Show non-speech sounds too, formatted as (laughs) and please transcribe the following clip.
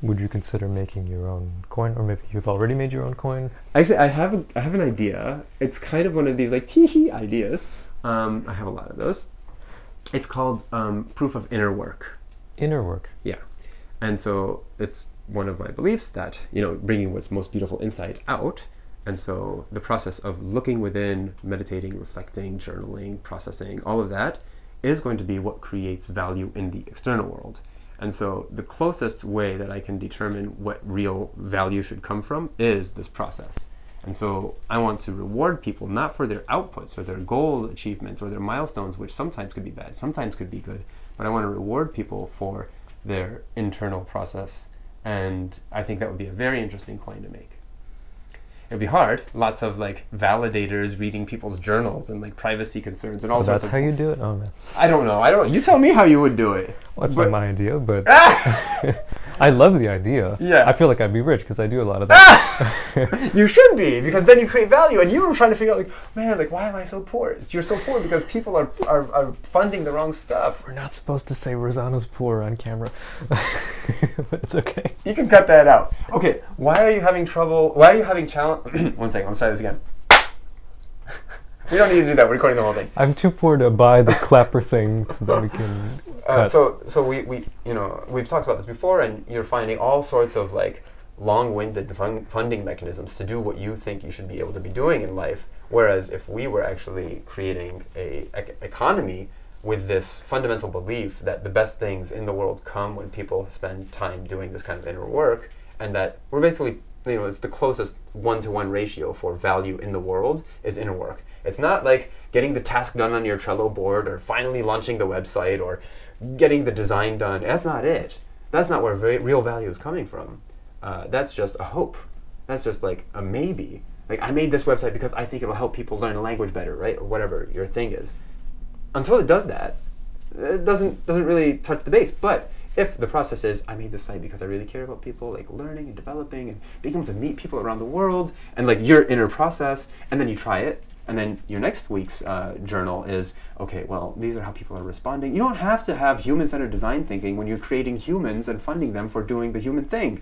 Would you consider making your own coin, or maybe you've already made your own coin? Actually, I have a, I have an idea. It's kind of one of these like tee ideas. Um, I have a lot of those. It's called um, proof of inner work. Inner work. Yeah, and so it's one of my beliefs that you know bringing what's most beautiful inside out. And so the process of looking within, meditating, reflecting, journaling, processing, all of that is going to be what creates value in the external world. And so the closest way that I can determine what real value should come from is this process. And so I want to reward people not for their outputs or their goal achievements or their milestones, which sometimes could be bad, sometimes could be good, but I want to reward people for their internal process. And I think that would be a very interesting coin to make it'd be hard. Lots of like validators reading people's journals and like privacy concerns and all Oh, sorts that's of. how you do it. Oh man, I don't know. I don't know. You tell me how you would do it. well, that's But- not my idea, but (laughs) I love the idea. Yeah. I feel like I'd be rich because I do a lot of that. (laughs) You should be because then you create value. And you were trying to figure out like, man, like why am I so poor? You're so poor because people are are, are funding the wrong stuff. We're not supposed to say Rosano's poor on camera, (laughs) but it's okay. You can cut that out. Okay. Why are you having trouble? Why are you having challenge? (clears throat) One second. Let's try this again. (laughs) we don't need to do that. We're recording the whole thing. I'm too poor to buy the clapper thing so that we can. Uh, so, so we, we, you know, we've talked about this before, and you're finding all sorts of like long-winded fun- funding mechanisms to do what you think you should be able to be doing in life. Whereas, if we were actually creating a ec- economy with this fundamental belief that the best things in the world come when people spend time doing this kind of inner work, and that we're basically, you know, it's the closest one-to-one ratio for value in the world is inner work. It's not like getting the task done on your Trello board or finally launching the website or getting the design done. That's not it. That's not where va- real value is coming from. Uh, that's just a hope. That's just like a maybe. Like I made this website because I think it'll help people learn a language better, right? Or whatever your thing is. Until it does that, it doesn't doesn't really touch the base. But if the process is I made this site because I really care about people like learning and developing and being able to meet people around the world and like your inner process, and then you try it, and then your next week's uh, journal is okay. Well, these are how people are responding. You don't have to have human-centered design thinking when you're creating humans and funding them for doing the human thing.